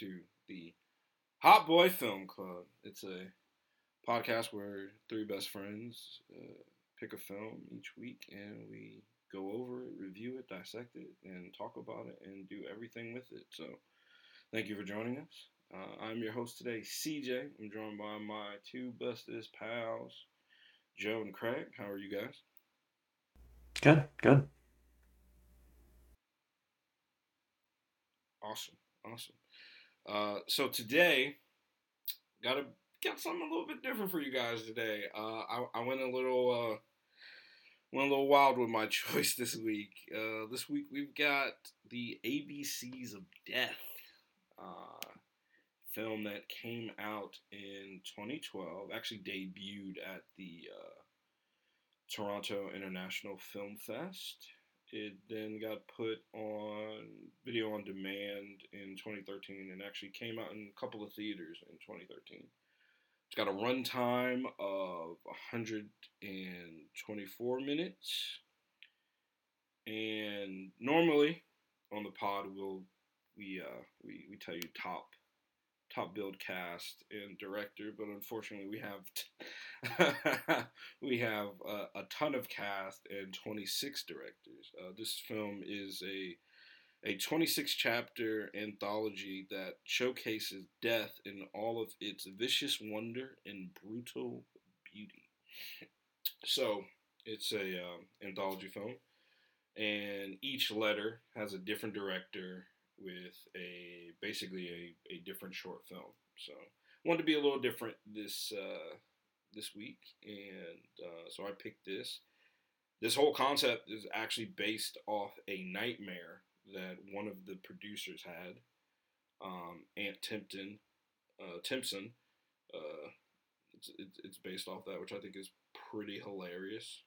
to the Hot Boy Film Club. It's a podcast where three best friends uh, pick a film each week and we go over it, review it, dissect it, and talk about it and do everything with it. So, thank you for joining us. Uh, I'm your host today, CJ. I'm joined by my two bestest pals, Joe and Craig. How are you guys? Good, good. Awesome, awesome. Uh, so today, got a got something a little bit different for you guys today. Uh, I, I went a little uh, went a little wild with my choice this week. Uh, this week we've got the ABCs of Death uh, film that came out in 2012. Actually debuted at the Toronto International Film Fest. It then got put on video on demand in 2013 and actually came out in a couple of theaters in 2013. It's got a runtime of 124 minutes. And normally on the pod we'll we uh we, we tell you top top build cast and director, but unfortunately we have we have a, a, ton of cast and 26 directors. Uh, this film is a a 26 chapter anthology that showcases death in all of its vicious wonder and brutal beauty. So it's a uh, anthology film, and each letter has a different director with a basically a, a different short film. So wanted to be a little different this uh, this week, and uh, so I picked this. This whole concept is actually based off a nightmare that one of the producers had, um, Ant Timpton, uh, Timpson. Uh, it's, it's based off that, which I think is pretty hilarious.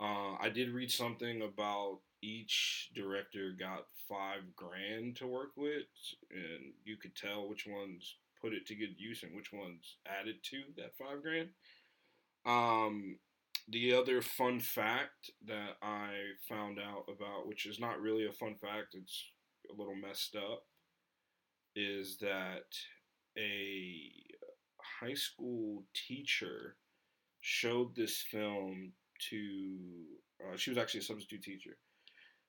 Uh, I did read something about each director got five grand to work with, and you could tell which ones put it to good use and which ones added to that five grand. Um, the other fun fact that I found out about, which is not really a fun fact, it's a little messed up, is that a high school teacher showed this film to, uh, she was actually a substitute teacher.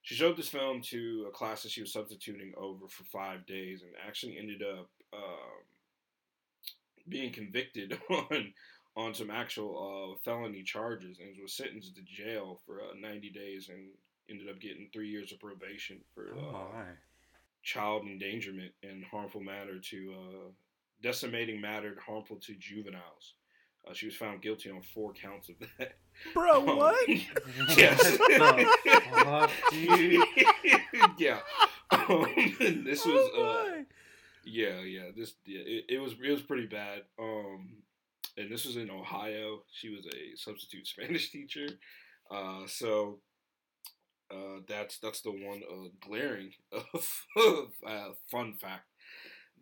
She showed this film to a class that she was substituting over for five days and actually ended up um, being convicted on on some actual uh, felony charges and was sentenced to jail for uh, 90 days and ended up getting three years of probation for uh, Oh, child endangerment and harmful matter to uh, decimating matter harmful to juveniles. Uh, she was found guilty on four counts of that. Bro, Um, what? yes. fuck, yeah. Um, and this was Oh uh, yeah, yeah. This yeah, it, it was it was pretty bad. Um, and this was in Ohio. She was a substitute Spanish teacher. Uh, so uh, that's that's the one uh, glaring of, uh, fun fact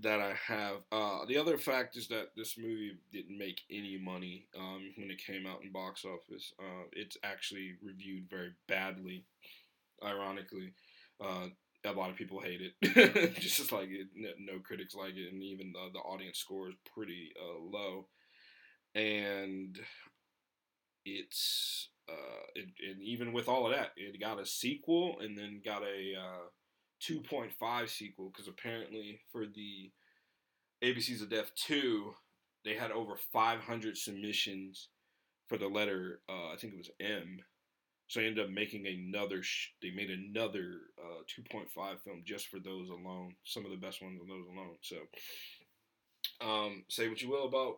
that I have. Uh, the other fact is that this movie didn't make any money um, when it came out in box office. Uh, it's actually reviewed very badly, ironically. Uh, a lot of people hate it, just like it, no, critics like it, and even the, the audience score is pretty uh, low. And it's uh, and even with all of that, it got a sequel and then got a uh, 2.5 sequel because apparently for the ABCs of Death 2, they had over 500 submissions for the letter, uh, I think it was M. So they ended up making another, sh- they made another uh, 2.5 film just for those alone. Some of the best ones on those alone. So um, say what you will about,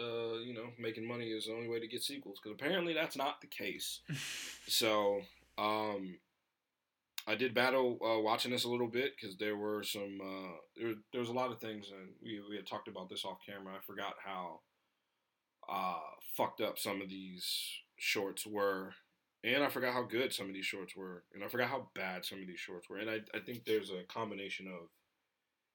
uh, you know, making money is the only way to get sequels because apparently that's not the case. So, um, I did battle uh, watching this a little bit because there were some uh, there, there was a lot of things, and we we had talked about this off camera. I forgot how uh, fucked up some of these shorts were, and I forgot how good some of these shorts were, and I forgot how bad some of these shorts were. And I I think there's a combination of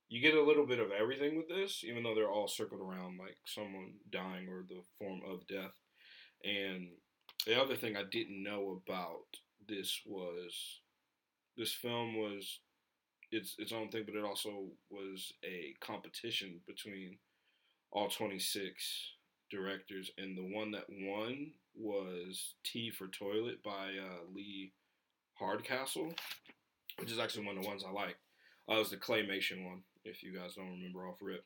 you get a little bit of everything with this, even though they're all circled around like someone dying or the form of death. And the other thing I didn't know about this was this film was its its own thing, but it also was a competition between all 26 directors, and the one that won was T for Toilet by uh, Lee Hardcastle, which is actually one of the ones I like. Uh, it was the claymation one, if you guys don't remember off rip,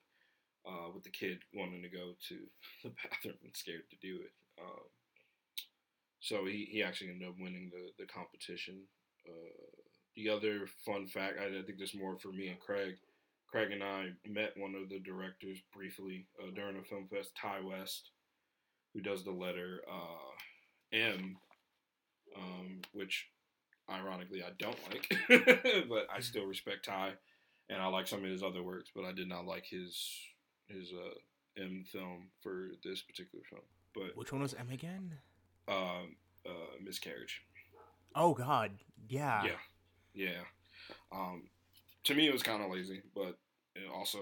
uh, with the kid wanting to go to the bathroom and scared to do it. Um, so he, he actually ended up winning the, the competition. Uh, the other fun fact, I, I think this more for me and Craig. Craig and I met one of the directors briefly uh, during a film fest, Ti West, who does the letter uh, M, um, which ironically I don't like, but I still respect Ti, and I like some of his other works, but I did not like his his uh, M film for this particular film. But Which one was M again? um, uh, miscarriage. Oh God, yeah. Yeah, yeah. Um, to me, it was kind of lazy, but it also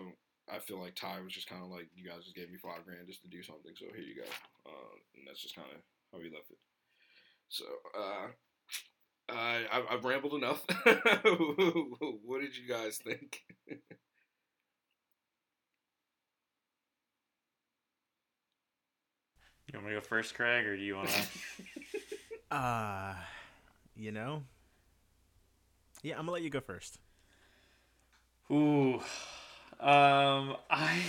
I feel like Ti was just kind of like, you guys just gave me five grand just to do something, so here you go. Uh, and that's just kind of how he left it. So uh, I I- I've rambled enough. what did you guys think? You want me to go first, Craig, or do you want to? Uh, you know. Yeah, I'm gonna let you go first. Ooh, um, I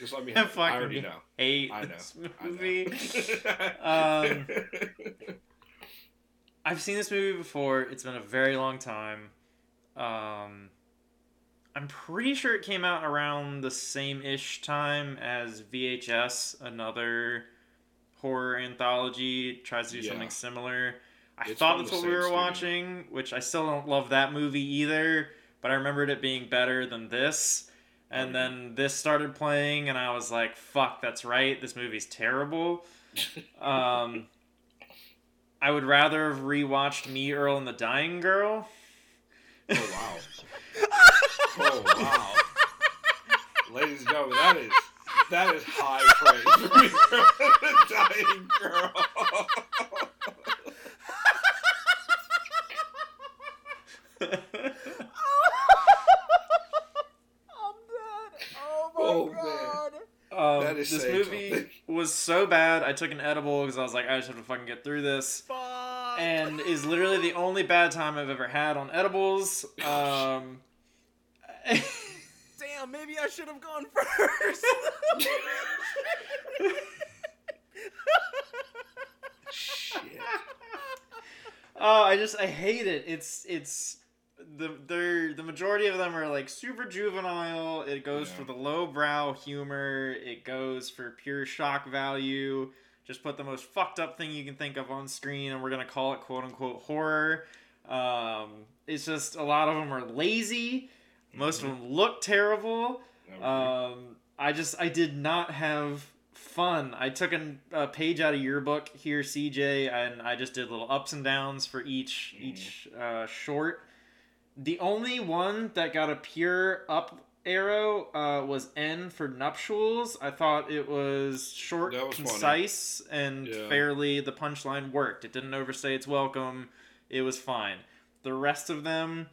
Just let me. I I already fucking know. hate I know. this I know. movie. Um, I've seen this movie before. It's been a very long time. Um, I'm pretty sure it came out around the same ish time as VHS, another horror anthology. Tries to do Yeah. something similar. I It's thought that's what we were studio. watching, which I still don't love that movie either. But I remembered it being better than this. And then this started playing, and I was like, "Fuck, that's right. This movie's terrible." Um, I would rather have rewatched Me, Earl, and the Dying Girl. Oh wow. Oh wow. Ladies and gentlemen, that is that is high praise for me, the dying girl. I'm dead. Oh my Oh, man. god. um, That is this saying movie something. was so bad. I took an edible because I was like, I just have to fucking get through this. Fuck. And is literally the only bad time I've ever had on edibles. Um, Damn, maybe I should have gone first. Shit. Oh, I just I hate it. It's it's the they're the majority of them are like super juvenile. It goes Yeah. for the lowbrow humor. It goes for pure shock value. Just put the most fucked up thing you can think of on screen, and we're gonna call it quote unquote horror. Um, it's just a lot of them are lazy. Most of them look terrible. Um, I just I did not have fun. I took an, a page out of your book here, CJ, and I just did little ups and downs for each Mhm. each uh, short. The only one that got a pure up arrow uh, was N for nuptials. I thought it was short, was funny. concise, and Yeah. fairly. The punchline worked. It didn't overstay its welcome. It was fine. The rest of them,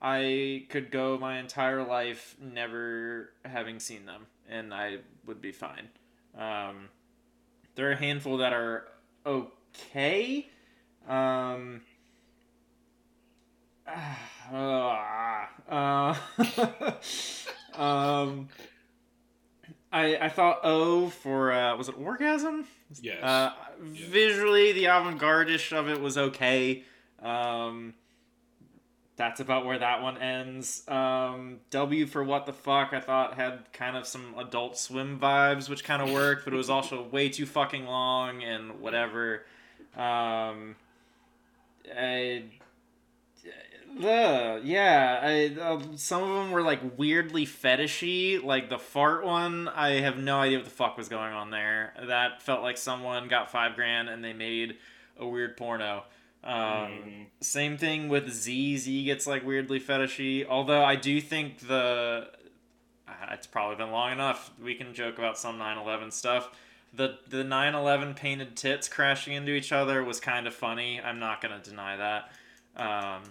I could go my entire life never having seen them, and I would be fine. Um, there are a handful that are okay. Um, uh, um, I I thought O for uh, was it orgasm? Yes. Uh, Yeah. Visually, the avant-garde-ish of it was okay. Um, that's about where that one ends. Um, w for what the fuck I thought had kind of some Adult Swim vibes, which kind of worked, but it was also way too fucking long and whatever. Um, I, the yeah, I, uh, some of them were like weirdly fetishy. Like the fart one, I have no idea what the fuck was going on there. That felt like someone got five grand and they made a weird porno. Um, Mhm. Same thing with Z. Z gets like weirdly fetishy. Although I do think the uh, it's probably been long enough. We can joke about some 9/11 stuff. The the 9/11 painted tits crashing into each other was kind of funny. I'm not gonna deny that. Um,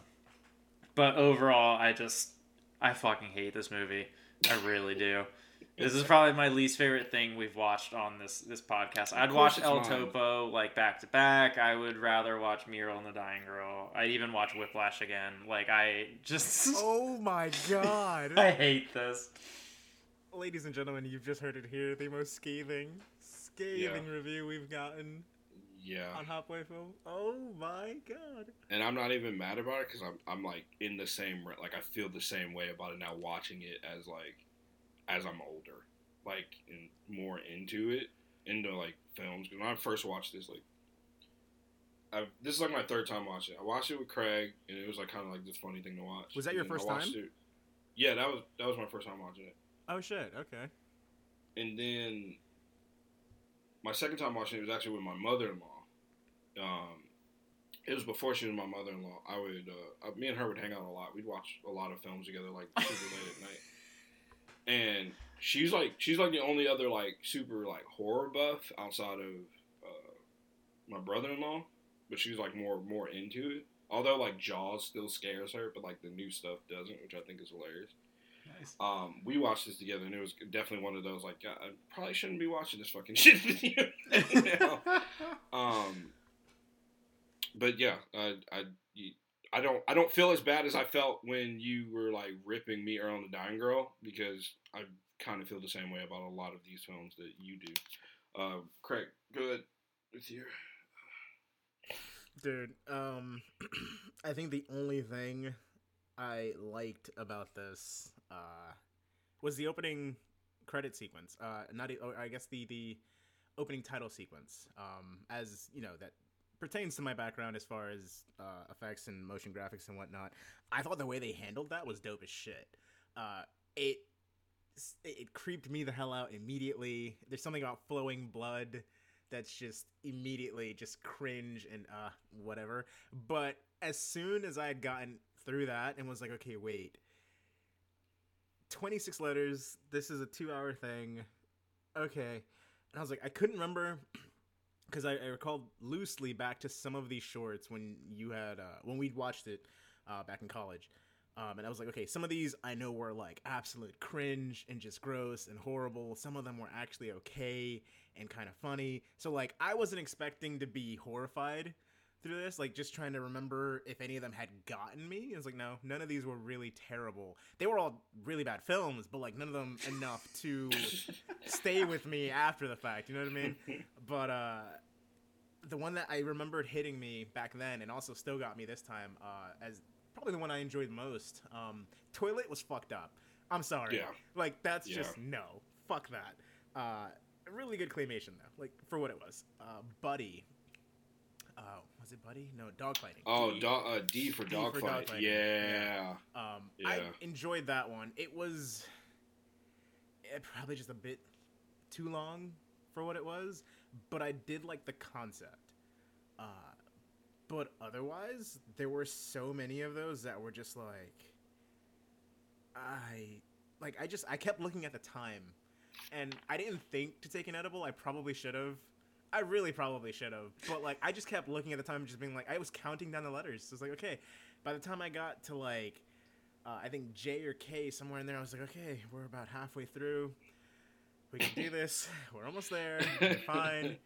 but overall, I just I fucking hate this movie. I really do. This is probably my least favorite thing we've watched on this this podcast. I'd watch El mine. Topo like back to back. I would rather watch Mural and the Dying Girl. I'd even watch Whiplash again. Like I just Oh my god. I hate this. Ladies and gentlemen, you've just heard it here. The most scathing, scathing review we've gotten Yeah. on Hot Boy Film. Oh my god. and I'm not even mad about it because I'm I'm like in the same like I feel the same way about it now watching it as like as I'm older, like and more into it into like films. 'Cause when I first watched this, like I this is like my third time watching it. I watched it with Craig, and it was like kind of like this funny thing to watch. Was that your And first time? It, yeah, that was that was my first time watching it. Oh shit. Okay. and then my second time watching it was actually with my mother-in-law. Um, it was before she was my mother-in-law. I would, uh, me and her would hang out a lot. We'd watch a lot of films together, like super late at night. And she's like, she's like the only other like super like horror buff outside of uh, my brother-in-law, but she's like more more into it. Although like Jaws still scares her, but like the new stuff doesn't, which I think is hilarious. Nice. Um, we watched this together, and it was definitely one of those like I probably shouldn't be watching this fucking shit with you. Um, but yeah, I, I I don't I don't feel as bad as I felt when you were like ripping me Earl and the Dying Girl because I kind of feel the same way about a lot of these films that you do. Uh, Craig, good with you. Dude, um, I think the only thing I liked about this uh, was the opening credit sequence. Uh, not, or I guess the the opening title sequence. Um, as you know, that pertains to my background as far as uh, effects and motion graphics and whatnot. I thought the way they handled that was dope as shit. Uh, it it creeped me the hell out immediately. There's something about flowing blood that's just immediately just cringe and uh whatever. But as soon as I had gotten through that and was like, okay, wait. 26 letters, this is a 2-hour thing. Okay. And I was like I couldn't remember because I, I recalled loosely back to some of these shorts when you had uh when we'd watched it uh back in college. Um, and I was like, okay, some of these I know were like absolute cringe and just gross and horrible. Some of them were actually okay and kind of funny. So like I wasn't expecting to be horrified through this, like just trying to remember if any of them had gotten me. It was like, no, none of these were really terrible. They were all really bad films, but like none of them enough to stay with me after the fact. You know what I mean? But uh the one that I remembered hitting me back then and also still got me this time uh as probably the one I enjoyed most. Um Toilet was fucked up. I'm sorry. Yeah. Like that's Yeah. just no. Fuck that. Uh really good claymation though. Like for what it was. Uh Buddy. Uh was it Buddy? No, dogfighting. Oh, D. do, uh, D for D for dogfight. dogfighting. Yeah. Um, I enjoyed that one. It was eh, probably just a bit too long for what it was, but I did like the concept. Uh, but otherwise, there were so many of those that were just like, I like I just I kept looking at the time, and I didn't think to take an edible. I probably should have. I really probably should have, but like I just kept looking at the time, just being like, I was counting down the letters. So it's like, okay, by the time I got to like, uh, I think J or K somewhere in there, I was like, okay, we're about halfway through. We can do this. We're almost there. We're fine.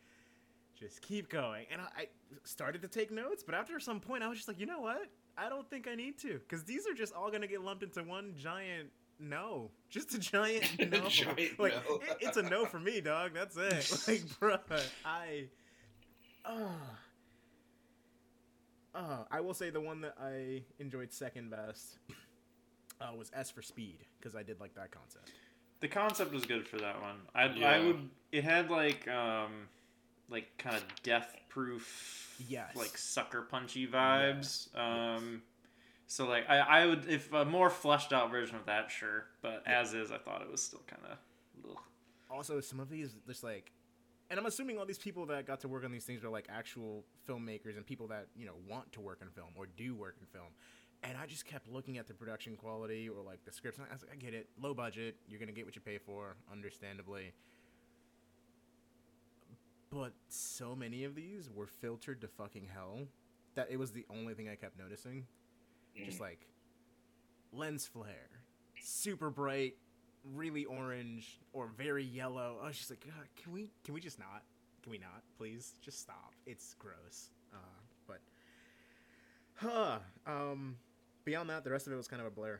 Just keep going. And I, I started to take notes, but after some point, I was just like, you know what? I don't think I need to, because these are just all gonna get lumped into one giant no. Just a giant no. Giant like no. It, it's a no for me, dog. That's it. Like, bruh, I. Oh. Uh, I will say the one that I enjoyed second best uh, was S for Speed because I did like that concept. The concept was good for that one. I I would. It had like um, like kind of death proof. Yes. Like sucker punchy vibes. Um, so like I I would if a more fleshed out version of that sure, but as is I thought it was still kind of. Also, some of these just like, and I'm assuming all these people that got to work on these things are like actual filmmakers and people that you know want to work in film or do work in film. And I just kept looking at the production quality or like the scripts. And I was like, I get it, low budget. You're gonna get what you pay for, understandably. But so many of these were filtered to fucking hell that it was the only thing I kept noticing. Just Mm. like lens flare, super bright, really orange or very yellow. I was just like, "God, can we can we just not? Can we not, please? Just stop. It's gross. Uh, but huh. Um, beyond that, the rest of it was kind of a blur.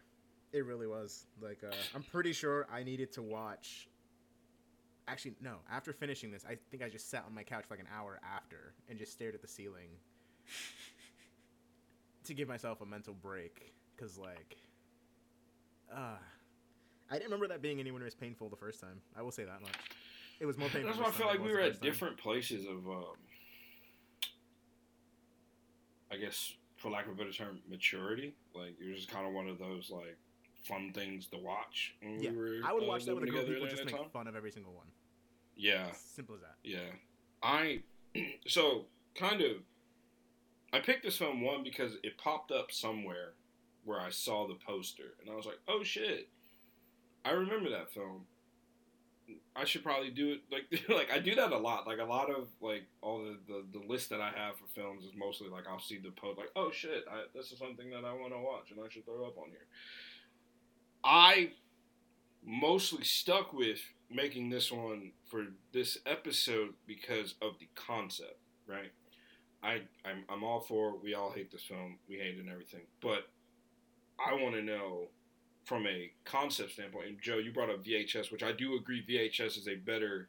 It really was. Like, uh, I'm pretty sure I needed to watch. Actually, no. After finishing this, I think I just sat on my couch for like an hour after and just stared at the ceiling to give myself a mental break. Cause like, uh, I didn't remember that being anywhere as painful the first time. I will say that much. It was more painful. That's why I feel like we were at time. different places of, um, I guess, for lack of a better term, maturity. Like it was just kind of one of those like fun things to watch. When Yeah, we were, I would uh, watch that with a group of people just make time. fun of every single one. Yeah, Simple as that. yeah. I so kind of I picked this film one because it popped up somewhere where I saw the poster and I was like, "Oh shit. I remember that film. I should probably do it like like I do that a lot. Like a lot of like all the the, the list that I have for films is mostly like I'll see the post like, "Oh shit, I, this is something that I want to watch and I should throw up on here." I mostly stuck with making this one for this episode because of the concept, right? I I'm, I'm all for we all hate this film, we hate it and everything, but I want to know from a concept standpoint. And Joe, you brought up VHS, which I do agree VHS is a better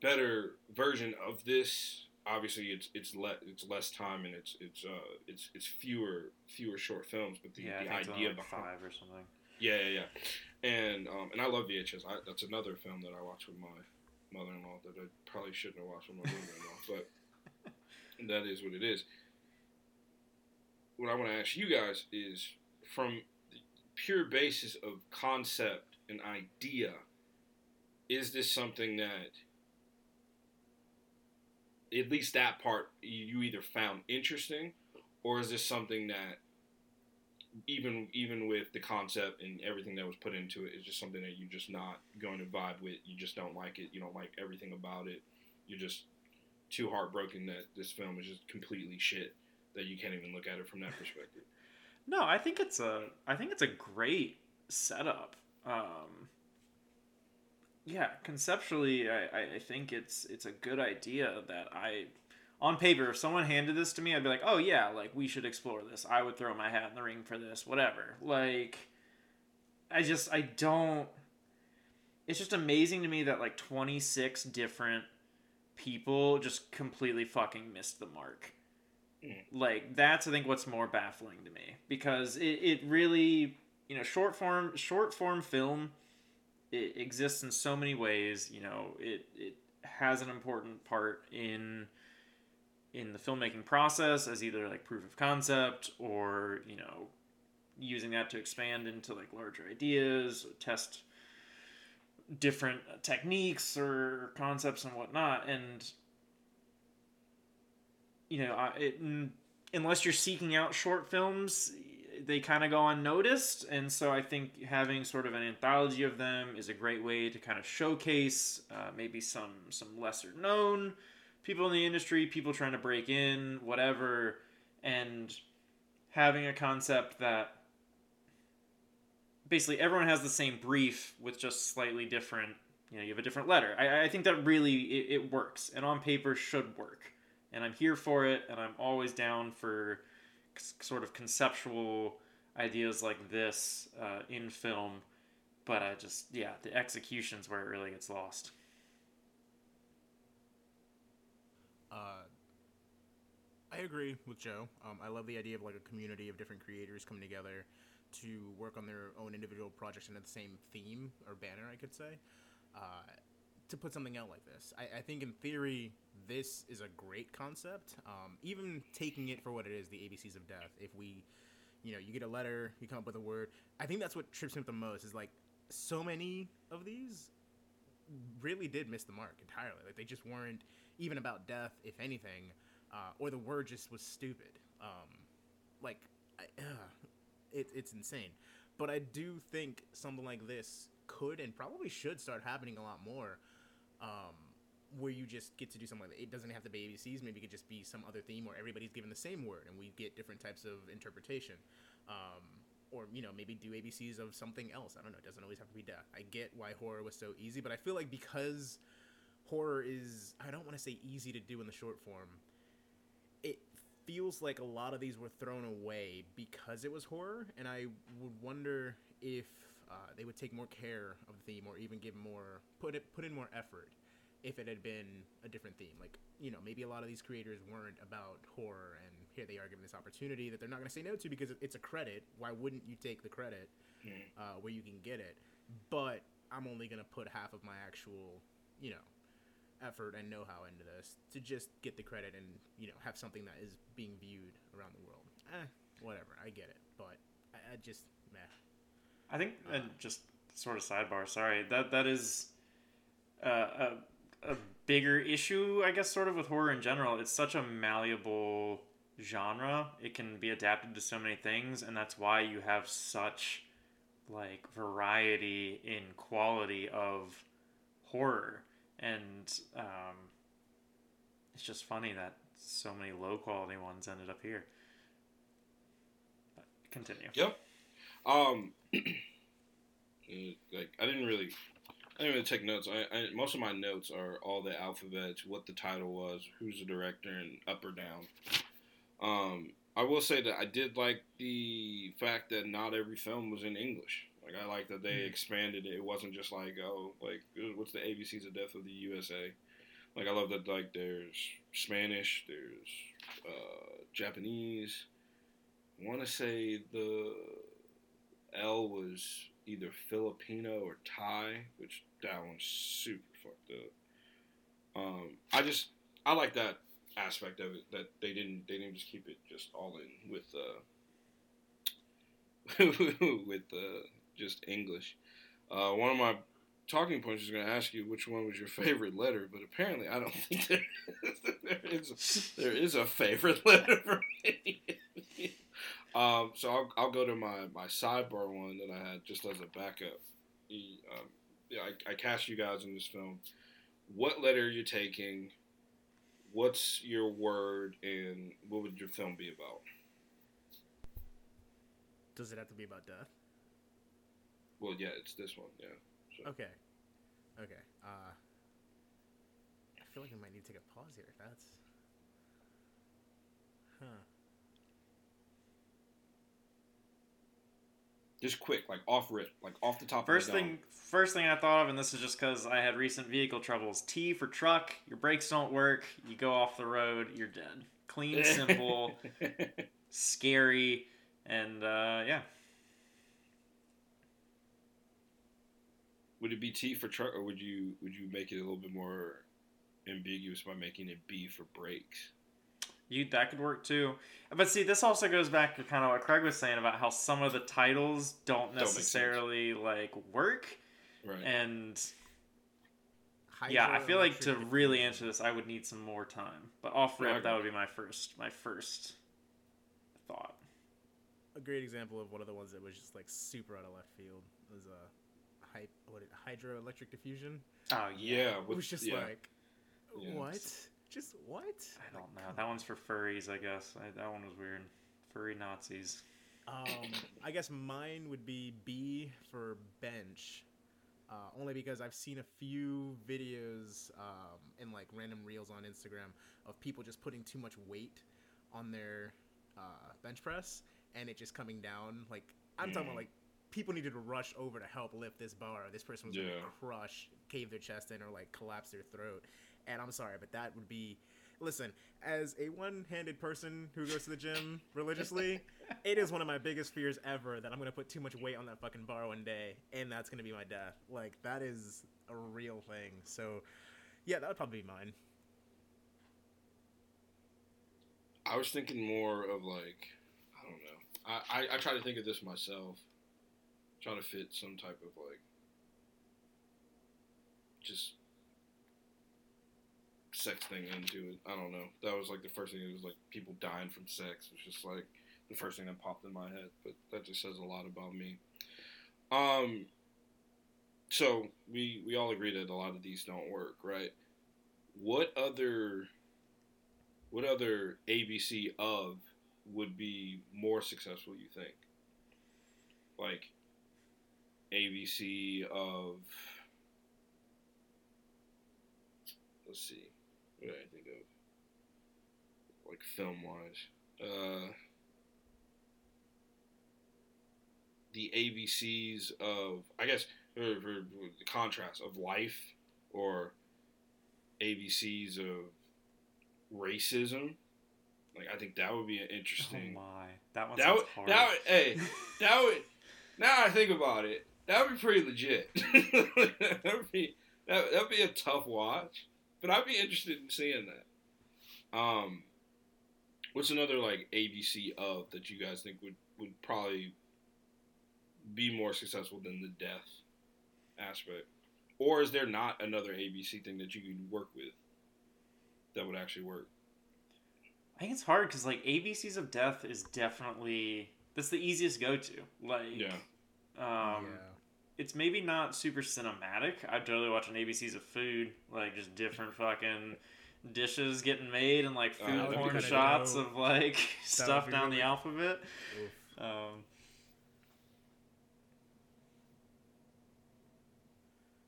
better version of this. Obviously, it's it's le- it's less time and it's it's uh it's it's fewer fewer short films, but the, yeah, the I think it's idea like behind five or something. yeah, yeah, yeah. And um, and I love VHS. I, that's another film that I watched with my mother-in-law that I probably shouldn't have watched with my mother-in-law, but that is what it is. What I want to ask you guys is, from the pure basis of concept and idea, is this something that, at least that part, you either found interesting, or is this something that even even with the concept and everything that was put into it's just something that you're just not going to vibe with. You just don't like it. You don't like everything about it. You're just too heartbroken that this film is just completely shit that you can't even look at it from that perspective. No, I think it's a I think it's a great setup. Um, yeah, conceptually, I, I- think it's it's a good idea that I, on paper, if someone handed this to me, I'd be like, oh yeah, like we should explore this. I would throw my hat in the ring for this, whatever. Like, I just I don't. It's just amazing to me that like twenty six different people just completely fucking missed the mark. Mm. Like that's i think what's more baffling to me because it, it really you know short form short form film it exists in so many ways you know it it has an important part in in the filmmaking process as either like proof of concept or you know using that to expand into like larger ideas test different techniques or concepts and whatnot and you know, I- it, unless you're seeking out short films, they kind of go unnoticed. And so I think having sort of an anthology of them is a great way to kind of showcase uh, maybe some some lesser known people in the industry, people trying to break in, whatever, and having a concept that basically everyone has the same brief with just slightly different. You know, you have a different letter. I, I think that really it, it works, and on paper should work and I'm here for it, and I'm always down for c- sort of conceptual ideas like this uh, in film. But I just, yeah, the execution's where it really gets lost. Uh, I agree with Joe. Um, I love the idea of like a community of different creators coming together to work on their own individual projects under the same theme or banner, I could say. Uh, to put something out like this, I, I think in theory this is a great concept. Um, even taking it for what it is, the ABCs of death. If we, you know, you get a letter, you come up with a word. I think that's what trips me up the most. Is like so many of these really did miss the mark entirely. Like they just weren't even about death, if anything, uh, or the word just was stupid. Um, like, I, uh, it, it's insane. But I do think something like this could and probably should start happening a lot more. Um, where you just get to do something like that. It doesn't have to be ABCs. Maybe it could just be some other theme where everybody's given the same word and we get different types of interpretation. Um, or you know maybe do ABCs of something else. I don't know. It doesn't always have to be death. I get why horror was so easy, but I feel like because horror is I don't want to say easy to do in the short form. Feels like a lot of these were thrown away because it was horror, and I would wonder if uh, they would take more care of the theme or even give more put it put in more effort if it had been a different theme. Like you know maybe a lot of these creators weren't about horror, and here they are given this opportunity that they're not going to say no to because it's a credit. Why wouldn't you take the credit uh, where you can get it? But I'm only going to put half of my actual you know effort and know-how into this to just get the credit and you know have something that is being viewed around the world. Eh, whatever, I get it, but I, I just meh. I think, and just sort of sidebar. Sorry that that is uh, a a bigger issue, I guess, sort of with horror in general. It's such a malleable genre. It can be adapted to so many things, and that's why you have such like variety in quality of horror. And um, it's just funny that so many low quality ones ended up here. But continue. Yep. Um, like I didn't really, I didn't really take notes. I, I most of my notes are all the alphabets, what the title was, who's the director, and up or down. Um, I will say that I did like the fact that not every film was in English. Like I like that they expanded it. It wasn't just like oh, like what's the ABCs of Death of the USA. Like I love that like there's Spanish, there's uh, Japanese. I want to say the L was either Filipino or Thai, which that one's super fucked up. Um, I just I like that aspect of it that they didn't they didn't just keep it just all in with uh with uh just English. Uh, one of my talking points is going to ask you which one was your favorite letter, but apparently I don't think there is, there is, there is a favorite letter for me. um, so I'll, I'll go to my, my sidebar one that I had just as a backup. He, um, yeah, I, I cast you guys in this film. What letter are you taking? What's your word, and what would your film be about? Does it have to be about death? Well, yeah, it's this one. Yeah. So. Okay. Okay. Uh, I feel like I might need to take a pause here. That's. Huh. Just quick, like off rip, like off the top. First of the thing, first thing I thought of, and this is just because I had recent vehicle troubles. T for truck. Your brakes don't work. You go off the road. You're dead. Clean, simple, scary, and uh, yeah. Would it be T for truck, or would you would you make it a little bit more ambiguous by making it B for brakes? You that could work too. But see, this also goes back to kind of what Craig was saying about how some of the titles don't make sense. necessarily like work. Right. And yeah, I feel like to really answer this, I would need some more time. But off Yeah, I rip, that would be my first my first thought. A great example of one of the ones that was just like super out of left field was uh, hy- what it, hydroelectric diffusion. Oh yeah, It was just yeah. like, Yeah. what? Just what? I don't know. That one's for furries, I guess. I, that one was weird. Furry Nazis. Um, I guess mine would be B for bench, uh, only because I've seen a few videos um, and like random reels on Instagram of people just putting too much weight on their uh, bench press and it just coming down. Like I'm talking about like people needed to rush over to help lift this bar. This person was Yeah. gonna crush, cave their chest in, or like collapse their throat. And I'm sorry, but that would be. Listen, as a one-handed person who goes to the gym religiously, it is one of my biggest fears ever that I'm gonna put too much weight on that fucking bar one day, and that's gonna be my death. Like that is a real thing. So, yeah, that would probably be mine. I was thinking more of like I don't know. I, I, I try to think of this myself. Trying to fit some type of like just sex thing into it. I don't know. That was like the first thing. It was like people dying from sex. It was just like the first thing that popped in my head. But that just says a lot about me. Um. So we we all agree that a lot of these don't work, right? What other what other ABC of would be more successful? You think? like ABC of let's see, what did I think of? Like film wise, uh, the ABCs of I guess or, or the contrast of life or ABCs of racism. Like I think that would be an interesting. Oh my, that one that would, hard. that would, hey, that would. Now I think about it, that would be pretty legit. that would be that that would be a tough watch, but I'd be interested in seeing that. Um, what's another like ABC of that you guys think would would probably be more successful than the death aspect, or is there not another ABC thing that you could work with that would actually work? I think it's hard because like ABCs of Death is definitely that's the easiest go to. Like, Yeah. um, yeah. It's maybe not super cinematic. I'd totally watch an ABCs of food, like just different fucking dishes getting made and like Oh, food porn shots dope. of like stuff down really- the alphabet. Um,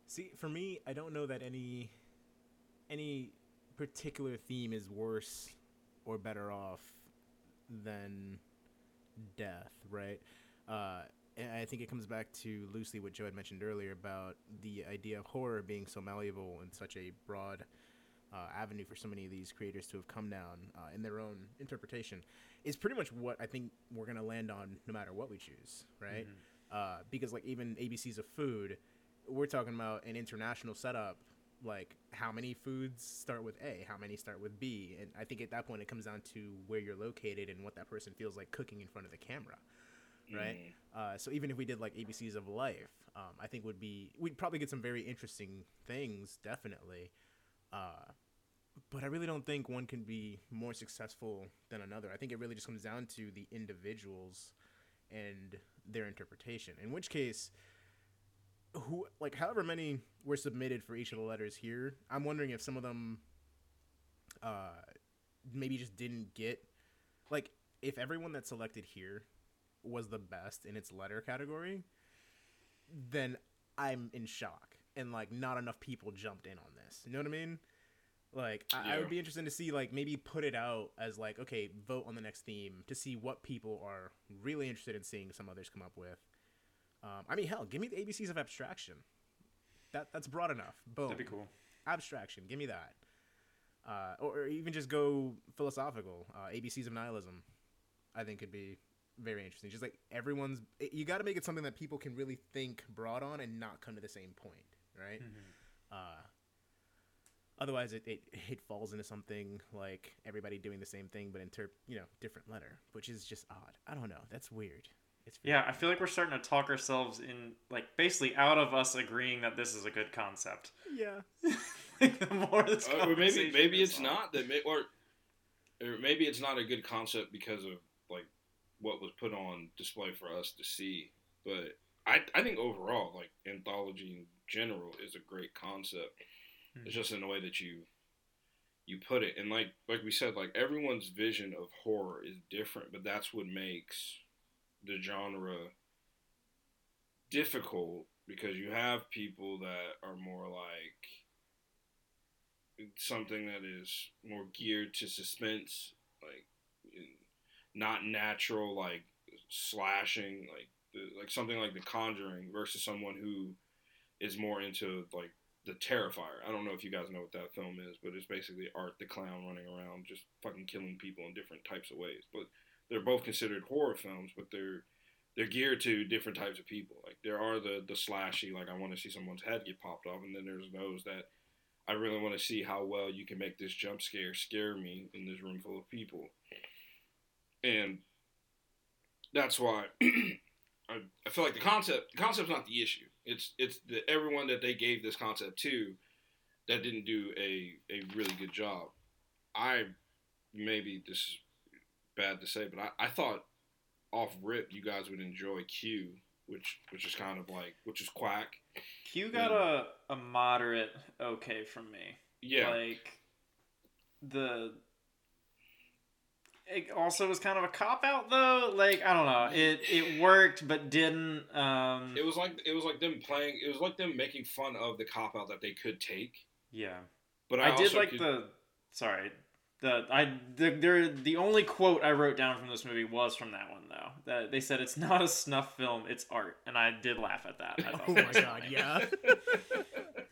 See, for me, I don't know that any any particular theme is worse or better off than death, right? Uh, and I think it comes back to loosely what Joe had mentioned earlier about the idea of horror being so malleable and such a broad uh, avenue for so many of these creators to have come down uh, in their own interpretation is pretty much what I think we're gonna land on no matter what we choose, right? Uh, because like even ABCs of food, we're talking about an international setup. Like how many foods start with A, how many start with B, and I think at that point it comes down to where you're located and what that person feels like cooking in front of the camera right? Uh, so even if we did like ABCs of life, um, I think would be we'd probably get some very interesting things, definitely. Uh, but I really don't think one can be more successful than another. I think it really just comes down to the individuals and their interpretation. In which case, who like however many were submitted for each of the letters here, I'm wondering if some of them uh, maybe just didn't get like if everyone that's selected here was the best in its letter category, then I'm in shock. And like not enough people jumped in on this. You know what I mean? Like I, I would be interested to see like maybe put it out as like, okay, vote on the next theme to see what people are really interested in seeing some others come up with. Um, I mean hell, give me the ABCs of abstraction. That that's broad enough. Boom that'd be cool. abstraction. Give me that. Uh, or, or even just go philosophical. Uh, ABCs of nihilism, I think could be very interesting. Just like everyone's, you got to make it something that people can really think broad on and not come to the same point, right? Uh, otherwise, it, it it falls into something like everybody doing the same thing but inter you know different letter, which is just odd. I don't know. That's weird. It's Yeah, I feel like we're starting to talk ourselves in, like, basically out of us agreeing that this is a good concept. yeah. like, the more this Uh, maybe maybe it's on. not that, may, or or maybe it's not a good concept because of like what was put on display for us to see. But I I think overall, like anthology in general is a great concept. Hmm. It's just in the way that you you put it, and like like we said, like everyone's vision of horror is different, but that's what makes the genre difficult because you have people that are more like something that is more geared to suspense, like not natural, like slashing, like like something like The Conjuring versus someone who is more into like the Terrifier. I don't know if you guys know what that film is, but it's basically Art the clown running around just fucking killing people in different types of ways. But they're both considered horror films, but they're they're geared to different types of people. Like there are the the slashy, like I want to see someone's head get popped off, and then there's those that I really want to see how well you can make this jump scare scare me in this room full of people. And that's why I, I feel like the concept the concept's not the issue. It's it's the everyone that they gave this concept to that didn't do a, a really good job. I maybe this is bad to say, but I, I thought off rip you guys would enjoy Q, which which is kind of like which is quack. Q got a, a moderate okay from me. Yeah. Like the it also was kind of a cop out though. Like I don't know, it it worked but didn't. Um, It was like it was like them playing. It was like them making fun of the cop out that they could take. yeah, But I, I, did like could- the. Sorry, the I the there the only quote I wrote down from this movie was from that one though. That they said it's not a snuff film, it's art, and I did laugh at that. I Oh my god, yeah.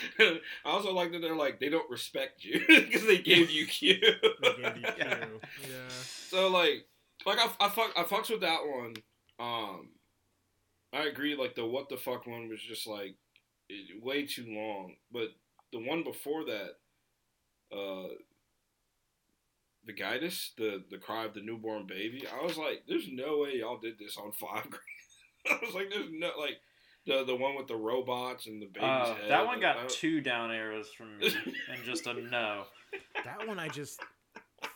I also like that they're like they don't respect you because they gave you Q. They gave you Yeah. Q. Yeah. so like, like I, I fuck I fucks with that one. Um, I agree. Like the what the fuck one was just like it, way too long. But the one before that, uh, the Vagitus, the the cry of the newborn baby. I was like, there's no way y'all did this on five grand. I was like, there's no like. The, the one with the robots and the baby's Uh, head. that one got don't- two down arrows from me and just a no. That one I just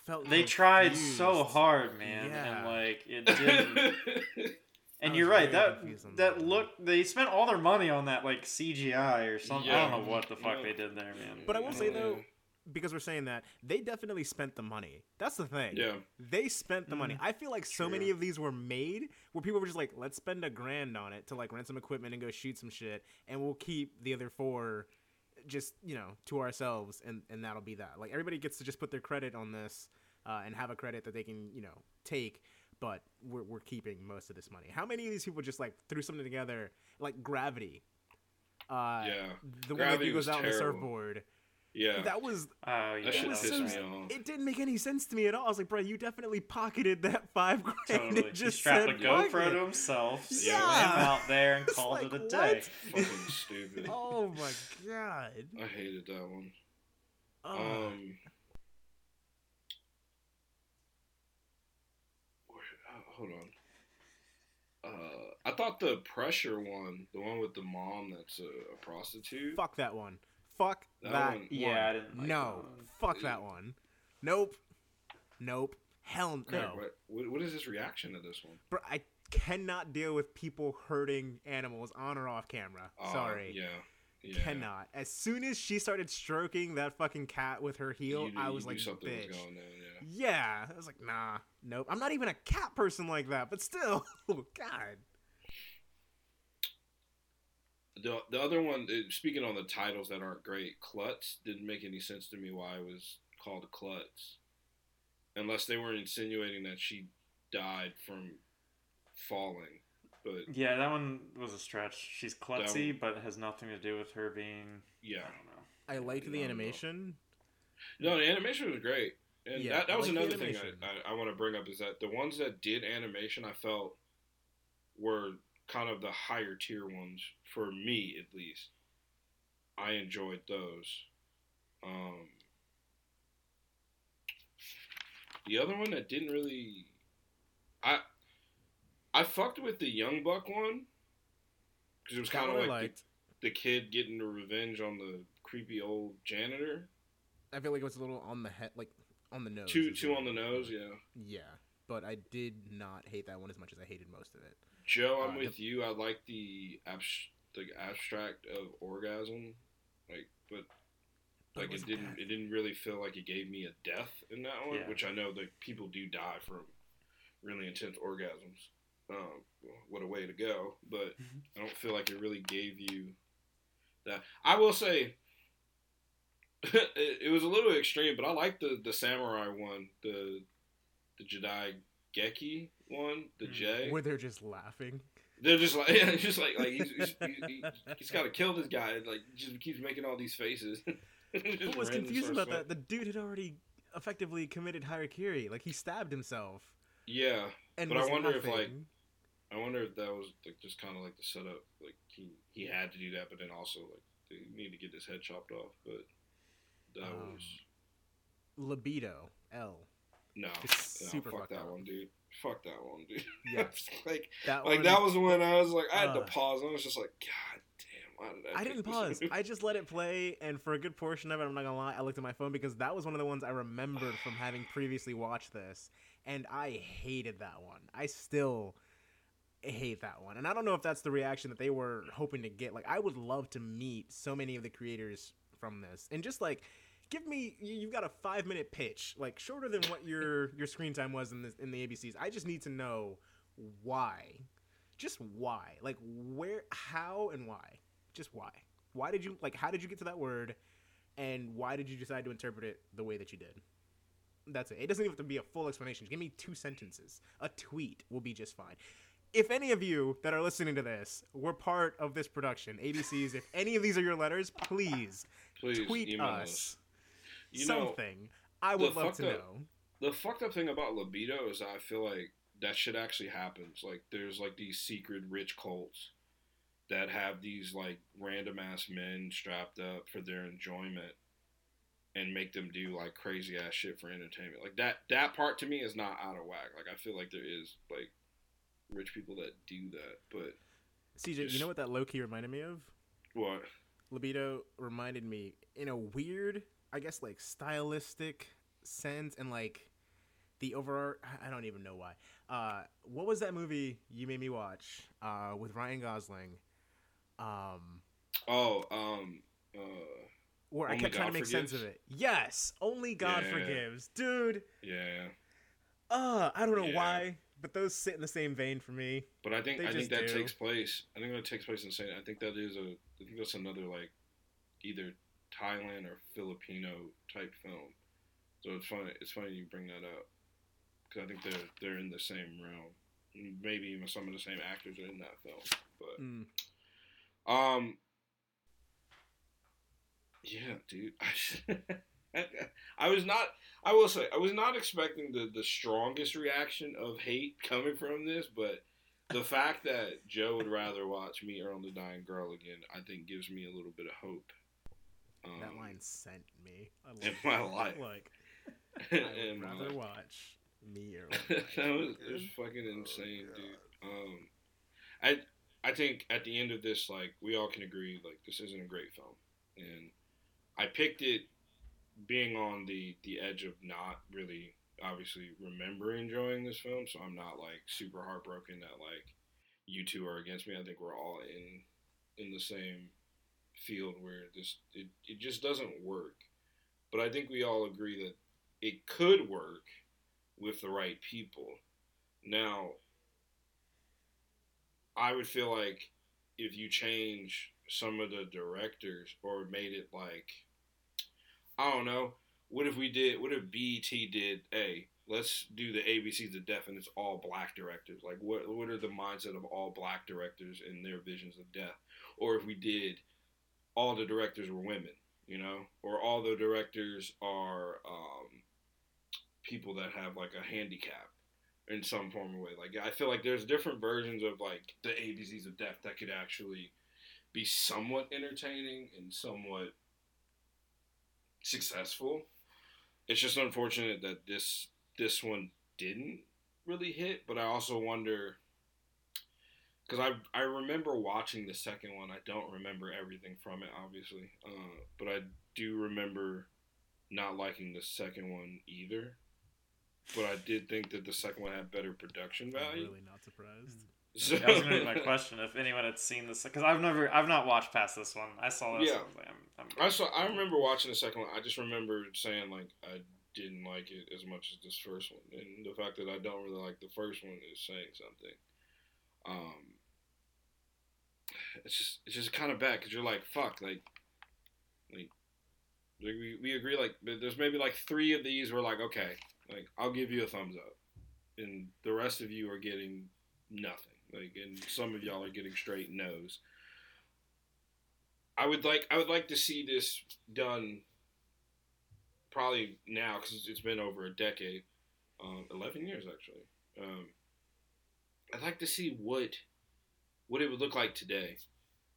felt They tried so hard, man, Yeah. and like it didn't. And you're right. That that that look they spent all their money on that like CGI or something. I don't know what the fuck Yeah. they did there, man. But I will say though, because we're saying that, they definitely spent the money. That's the thing. yeah. They spent the money. I feel like so many of these were made where people were just like, let's spend a grand on it to like rent some equipment and go shoot some shit, and we'll keep the other four just you know to ourselves, and and that'll be that. Like everybody gets to just put their credit on this uh, and have a credit that they can you know take. But we're, we're keeping most of this money. How many of these people just like threw something together, like Gravity? Uh, Yeah. the one that goes was out on the surfboard. Yeah. That was oh yeah, That shit it was so, me off. it didn't make any sense to me at all. I was like, bro, you definitely pocketed that five grand. totally. It just he strapped said a GoPro pocket. to himself, Yeah. yeah. out there, and called like, it a day. Fucking stupid. Oh my god. I hated that one. Oh. Um. where- uh, hold on. Uh, I thought the pressure one, the one with the mom that's a, a prostitute. Fuck that one. Fuck That that, one-. Yeah, I didn't like no. that one. Fuck that one. Nope. Nope. Hell no. what, what, what is his reaction to this one? Bro, I cannot deal with people hurting animals on or off camera. Uh, Sorry. Yeah. yeah. Cannot. As soon as she started stroking that fucking cat with her heel, knew- I was like, bitch. was going on. Yeah. Yeah, I was like, nah, nope. I'm not even a cat person like that, but still, God. The, the other one, uh, speaking on the titles that aren't great, Klutz didn't make any sense to me why it was called Klutz. Unless they were insinuating that she died from falling. But Yeah, that one was a stretch. She's klutzy, one- but has nothing to do with her being. yeah. I don't know. I liked the Not at all. animation. No, the animation was great. And Yeah, that, that was like another thing. I, I, I want to bring up is that the ones that did animation, I felt were kind of the higher tier ones for me, at least. I enjoyed those. Um, the other one that didn't really, I I fucked with the Young Buck one because it was kind of like liked. the, the kid getting the revenge on the creepy old janitor. I feel like it was a little on the head, like on the nose. Two two on the nose, yeah. Yeah, but I did not hate that one as much as I hated most of it. Joe, I'm Uh, with you. I like the abs- the abstract of orgasm, like, but like it, didn't bad. it didn't really feel like it gave me a death in that one, Yeah. which I know that people do die from really intense orgasms. Um, what a way to go! But Mhm. I don't feel like it really gave you that. I will say. it, it was a little extreme, but I like the the samurai one, the the Jidai Geki one, the Mm. J. Where they're just laughing. They're just like, yeah, just like, like he's, he's, he, he, he's got to kill this guy. and, Like, just keeps making all these faces. Just What was random confusing about of- that? The dude had already effectively committed harakiri. Like he stabbed himself. Yeah, And But I was wonder if, like. I wonder if that was like just kind of like the setup. Like he he had to do that, but then also like they need to get his head chopped off. But that Um, was libido L. no, it's no, super fuck that up. one, dude. Fuck that one, dude. Yeah. like That like one, that was when I was like, I had to uh, pause. I was just like, God damn, why did I? I didn't pause. I just let it play, and for a good portion of it, I'm not gonna lie, I looked at my phone because that was one of the ones I remembered from having previously watched this, and I hated that one. I still hate that one, and I don't know if that's the reaction that they were hoping to get. Like, I would love to meet so many of the creators from this, and just like give me you- you've got a five minute pitch, like shorter than what your your screen time was in the in the ABCs. I just need to know why, just why, like where, how, and why, just why. Why did you like? How did you get to that word, and why did you decide to interpret it the way that you did? That's it. It doesn't even have to be a full explanation. Give me two sentences. A tweet will be just fine. If any of you that are listening to this were part of this production, ABCs, if any of these are your letters, please Please tweet email us, us. You know, something. I would love to up- know. the fucked up thing about libido is I feel like that shit actually happens. Like there's like these secret rich cults that have these like random ass men strapped up for their enjoyment and make them do like crazy ass shit for entertainment. Like that that part to me is not out of whack. Like I feel like there is like rich people that do that. But CJ, you know what that low key reminded me of? what? Libido reminded me in a weird, I guess, like stylistic sense, and like the over. I don't even know why. Uh, what was that movie you made me watch? Uh, with Ryan Gosling. Um, Oh, um uh where I kept trying to God make sense of it. Yes, only God Yeah. forgives, dude. yeah. Uh, I don't know Yeah. why, but those sit in the same vein for me. But I think They I think that do. takes place. I think that takes place in Saint. I think that is a. I think that's another like, either Thailand or Filipino type film. So it's funny. It's funny you bring that up because I think they're they're in the same realm. Maybe even some of the same actors are in that film. But Mm. um, yeah, dude. I was not. I will say I was not expecting the the strongest reaction of hate coming from this, but the fact that Joe would rather watch me Earl the Dying Girl again, I think gives me a little bit of hope. Um, That line sent me. I in love my life. Like, I in would my rather life. watch me or that was, it was fucking insane, dude. Um, I I think at the end of this, like we all can agree, like this isn't a great film, and I picked it being on the the edge of not really obviously remember enjoying this film, so I'm not like super heartbroken that like you two are against me. I think we're all in in the same field where this it, it just doesn't work. But I think we all agree that it could work with the right people. Now, I would feel like if you change some of the directors or made it like, I don't know, what if we did, what if BET did, a let's do the ABCs of death and it's all black directors? Like, what, what are the mindset of all black directors and their visions of death? Or if we did, all the directors were women, you know, or all the directors are, um, people that have like a handicap in some form or way. Like I feel like there's different versions of like the ABCs of death that could actually be somewhat entertaining and somewhat successful. It's just unfortunate that this this one didn't really hit, but I also wonder because I I remember watching the second one. I don't remember everything from it, obviously, uh, but I do remember not liking the second one either but I did think that the second one had better production I'm value. really not surprised. So, That was gonna be my question. If anyone had seen this, because I've never, I've not watched past this one. I saw this. Yeah. I like, I'm, I'm, I saw. I remember watching the second one. I just remember saying like I didn't like it as much as this first one, and the fact that I don't really like the first one is saying something. Um, it's just it's just kind of bad because you're like fuck like like we we agree like there's maybe like three of these we're like okay like I'll give you a thumbs up, and the rest of you are getting nothing. Like, and some of y'all are getting straight no's. I would like I would like to see this done probably now because it's been over a decade, um, eleven years actually. Um, I'd like to see what what it would look like today.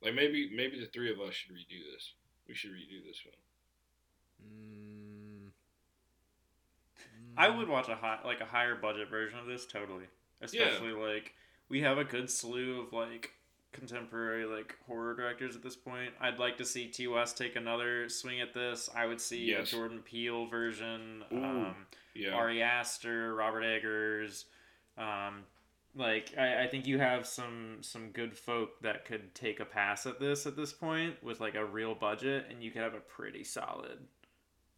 Like maybe maybe the three of us should redo this. We should redo this film. Mm. I would watch a high, like a higher budget version of this totally. Especially like we have a good slew of like contemporary like horror directors at this point. I'd like to see Ti West take another swing at this. I would see Yes. a Jordan Peele version. Ooh. Um, Yeah. Ari Aster, Robert Eggers. Um, like I, I think you have some some good folk that could take a pass at this at this point with like a real budget, and you could have a pretty solid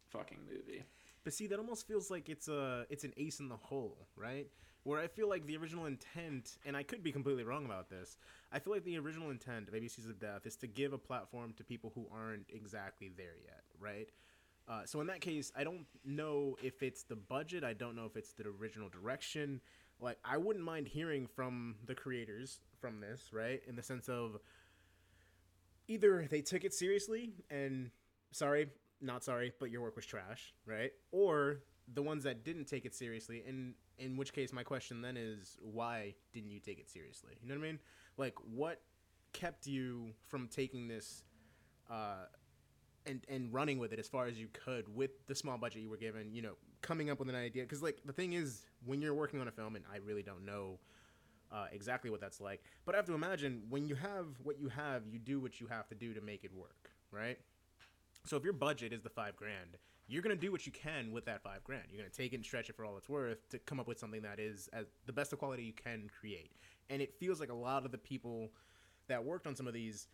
fucking movie. But see, that almost feels like it's a it's an ace in the hole, right? Where I feel like the original intent, and I could be completely wrong about this, I feel like the original intent of ABCs of Death is to give a platform to people who aren't exactly there yet, right? Uh, so in that case, I don't know if it's the budget. I don't know if it's the original direction. Like, I wouldn't mind hearing from the creators from this, right? In the sense of either they took it seriously and sorry, not sorry, but your work was trash, right? Or the ones that didn't take it seriously, and in which case, my question then is, why didn't you take it seriously? You know what I mean? Like, what kept you from taking this uh, and and running with it as far as you could with the small budget you were given? You know, coming up with an idea because like the thing is, when you're working on a film, and I really don't know. Uh, exactly what that's like, but I have to imagine when you have what you have, you do what you have to do to make it work, right? So if your budget is the five grand, you're gonna do what you can with that five grand. You're gonna take it and stretch it for all it's worth to come up with something that is as the best of quality you can create. And it feels like a lot of the people that worked on some of these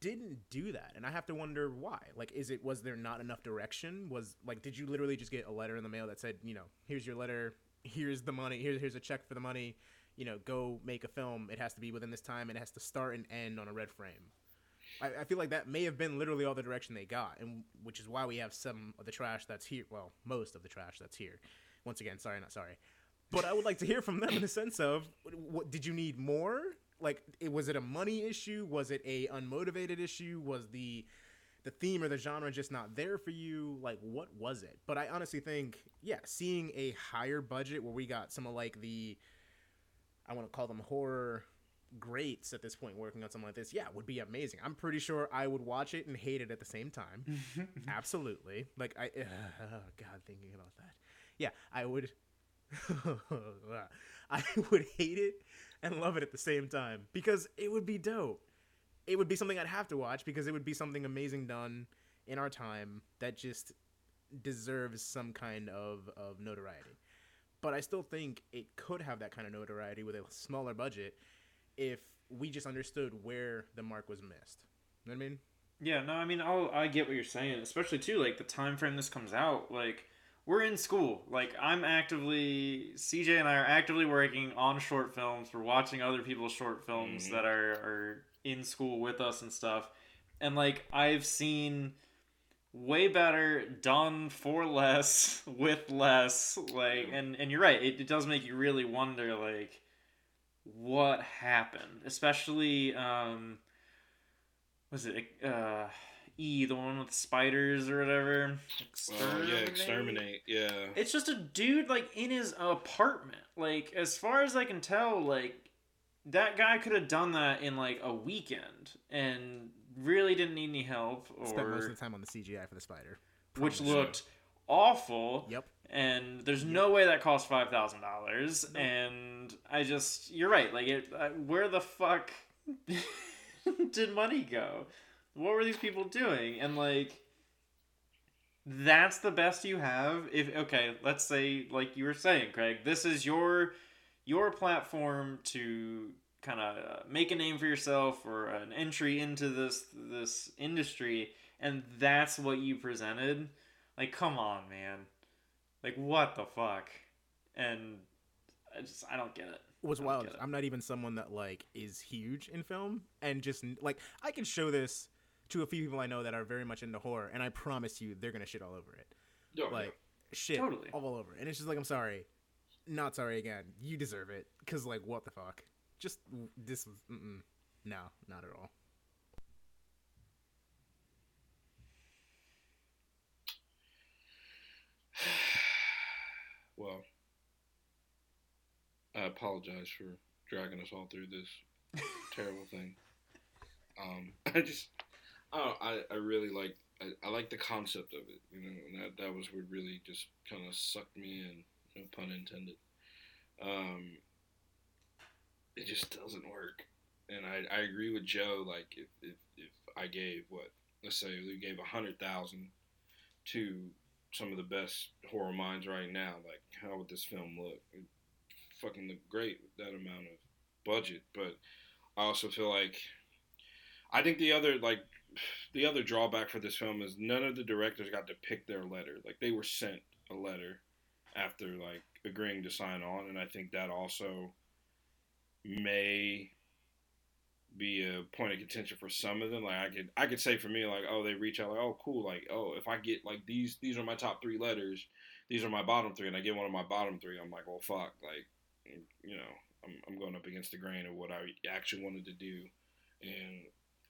didn't do that, and I have to wonder why. Like, is it was there not enough direction? Was like, did you literally just get a letter in the mail that said, you know, here's your letter, here's the money, here's here's a check for the money, you know, go make a film. It has to be within this time, and it has to start and end on a red frame. I, I feel like that may have been literally all the direction they got, and which is why we have some of the trash that's here. Well, most of the trash that's here. Once again, sorry, not sorry. But I would like to hear from them in the sense of, what did you need more? Like, it, was it a money issue? Was it a unmotivated issue? Was the the theme or the genre just not there for you? Like, what was it? But I honestly think, yeah, seeing a higher budget where we got some of like the, I want to call them horror greats at this point working on something like this, yeah, would be amazing. I'm pretty sure I would watch it and hate it at the same time. Absolutely. Like I uh, oh god, thinking about that. Yeah, I would I would hate it and love it at the same time because it would be dope. It would be something I'd have to watch because it would be something amazing done in our time that just deserves some kind of, of notoriety. But I still think it could have that kind of notoriety with a smaller budget if we just understood where the mark was missed. You know what I mean? Yeah, no, I mean, I'll, I get what you're saying, especially too, like the time frame this comes out. Like, we're in school. Like, I'm actively, CJ and I are actively working on short films. We're watching other people's short films Mhm. that are, are in school with us and stuff. And, like, I've seen way better done for less with less. Like, and, and you're right, it, it does make you really wonder, like, what happened, especially um, was it uh, E, the one with the spiders or whatever? Well, yeah, exterminate. Yeah. It's just a dude like in his apartment. Like as far as I can tell, like that guy could have done that in like a weekend and really didn't need any help Spent most of the time on the CGI for the spider. which Promise. looked awful Yep. and there's no way that cost five thousand dollars. And I just, you're right. Like, it, uh, where the fuck did money go? What were these people doing? And like, that's the best you have. If okay, let's say, like you were saying, Craig, this is your your platform to kind of make a name for yourself or an entry into this this industry, and that's what you presented. Like, come on, man. Like, what the fuck? And I just, I don't get it. What's wild is. I'm not even someone that like is huge in film and just like I can show this to a few people I know that are very much into horror and I promise you they're gonna shit all over it. Yeah, Like shit Totally. all over. And it's just like I'm sorry. Not sorry again. You deserve it. Cause like what the fuck? Just this was mm-mm. no, not at all. Well, I apologize for dragging us all through this terrible thing. Um, I just, oh, I, I really like, I, I like the concept of it, you know, and that, that was what really just kind of sucked me in, no pun intended. Um, it just doesn't work. And I, I agree with Joe, like, if, if, if I gave, what, let's say we gave a hundred thousand to some of the best horror minds right now. Like, how would this film look? It fucking look great with that amount of budget. But I also feel like I think the other like the other drawback for this film is none of the directors got to pick their letter. Like they were sent a letter after like agreeing to sign on, and I think that also may be a point of contention for some of them. Like I could I could say for me like oh they reach out like oh cool like oh if I get like these these are my top three letters these are my bottom three and I get one of my bottom three I'm like well fuck like you know I'm I'm going up against the grain of what I actually wanted to do and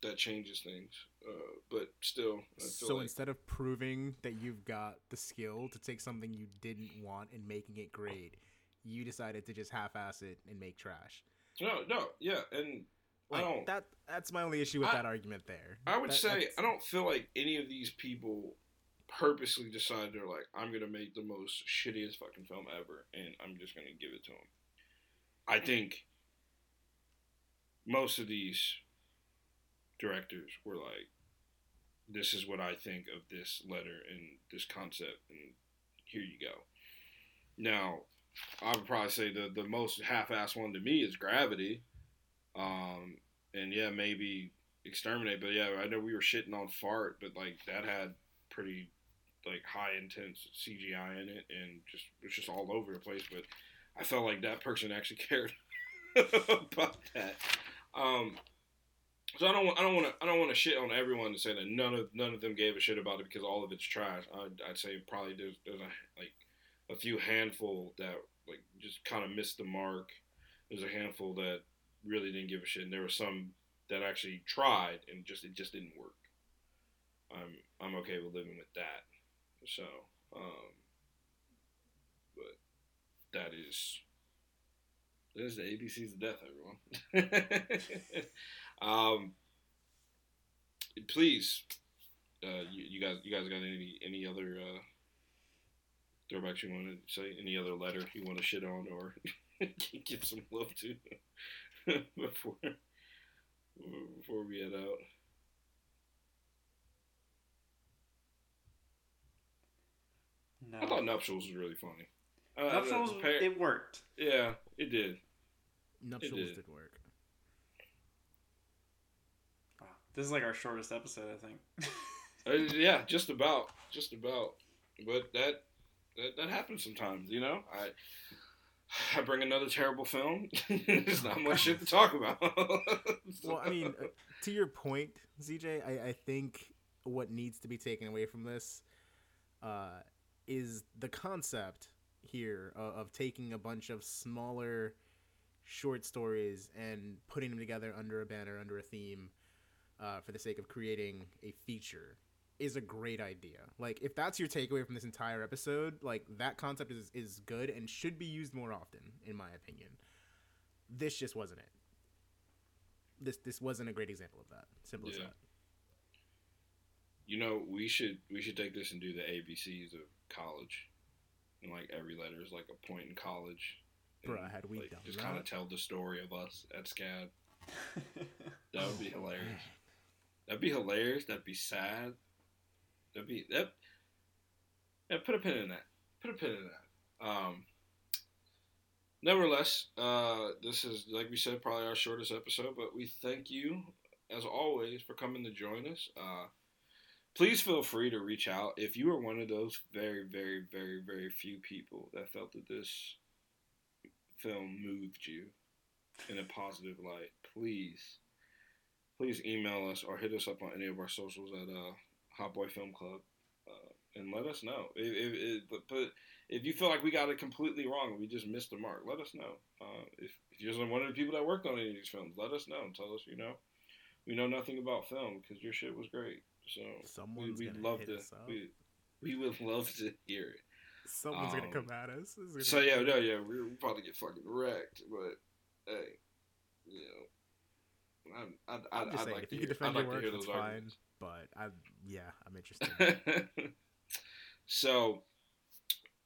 that changes things. Uh, but still, so like... instead of proving that you've got the skill to take something you didn't want and making it great, you decided to just half-ass it and make trash. No, no, yeah, and like, I don't. That that's my only issue with I, that argument there. I would that, say I don't feel like any of these people purposely decided they're like I'm gonna make the most shittiest fucking film ever, and I'm just gonna give it to them. I think most of these directors were like, "This is what I think of this letter and this concept, and here you go." Now, I would probably say the the most half-assed one to me is Gravity, um, and yeah, maybe Exterminate. But yeah, I know we were shitting on Fart, but like that had pretty like high intense CGI in it, and just it's just all over the place. But I felt like that person actually cared about that. Um, so I don't I don't want to I don't want to shit on everyone and say that none of none of them gave a shit about it because all of it's trash. I'd, I'd say probably there's there's a like a few handful that like just kind of missed the mark. There's a handful that really didn't give a shit, and there were some that actually tried and just it just didn't work. I'm I'm okay with living with that. So, um, but that is that is the ABCs of death, everyone. Um, please, uh, you, you, guys, you guys got any any other uh, throwbacks you want to say? Any other letter you want to shit on or give some love to before before we head out? No. I thought Nuptials was really funny. Uh, Nuptials, it worked. Yeah, it did. Nuptials it did. did work. This is like our shortest episode, I think. uh, yeah, just about, just about. But that, that that happens sometimes, you know. I I bring another terrible film. There's not much shit to talk about. well, I mean, uh, to your point, CJ, I, I think what needs to be taken away from this uh, is the concept here of, of taking a bunch of smaller short stories and putting them together under a banner, under a theme uh, for the sake of creating a feature is a great idea. Like if that's your takeaway from this entire episode, like that concept is is good and should be used more often, in my opinion. This just wasn't it. This this wasn't a great example of that. Simple yeah. as that. You know, we should we should take this and do the ABCs of college, and like every letter is like a point in college. Bro, had we like, done just kind of tell the story of us at SCAD. that would be hilarious. That'd be hilarious. That'd be sad. That'd be that. Yeah, put a pin in that. Put a pin in that. Um. Nevertheless, uh, this is like we said, probably our shortest episode, but we thank you as always for coming to join us. Uh, please feel free to reach out if you are one of those very, very, very, very few people that felt that this film moved you in a positive light. Please please email us or hit us up on any of our socials at uh, Hot Boy Film Club uh, and let us know. If, if, but, but if you feel like we got it completely wrong, and we just missed the mark, let us know. Uh, if, if you're one of the people that worked on any of these films, let us know and tell us, you know, we know nothing about film because your shit was great. So Someone's we, would love to. We, we would love to hear it. Someone's um, gonna come at us. So yeah, no, yeah, we're about to get fucking wrecked, but hey, you know, I'm, I'd, I'd, just I'd saying, like if you can defend like your work, that's fine. But I, yeah, I'm interested. so,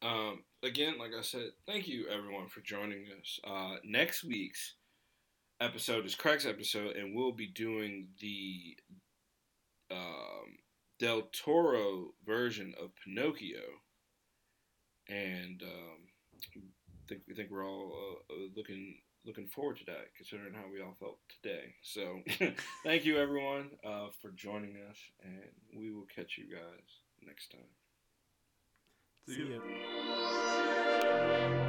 um, again, like I said, thank you everyone for joining us. Uh, next week's episode is Craig's episode, and we'll be doing the um, Del Toro version of Pinocchio, and um, I think we think we're all uh, looking looking forward to that, considering how we all felt today. So, thank you everyone uh, for joining us, and we will catch you guys next time. See ya. ya.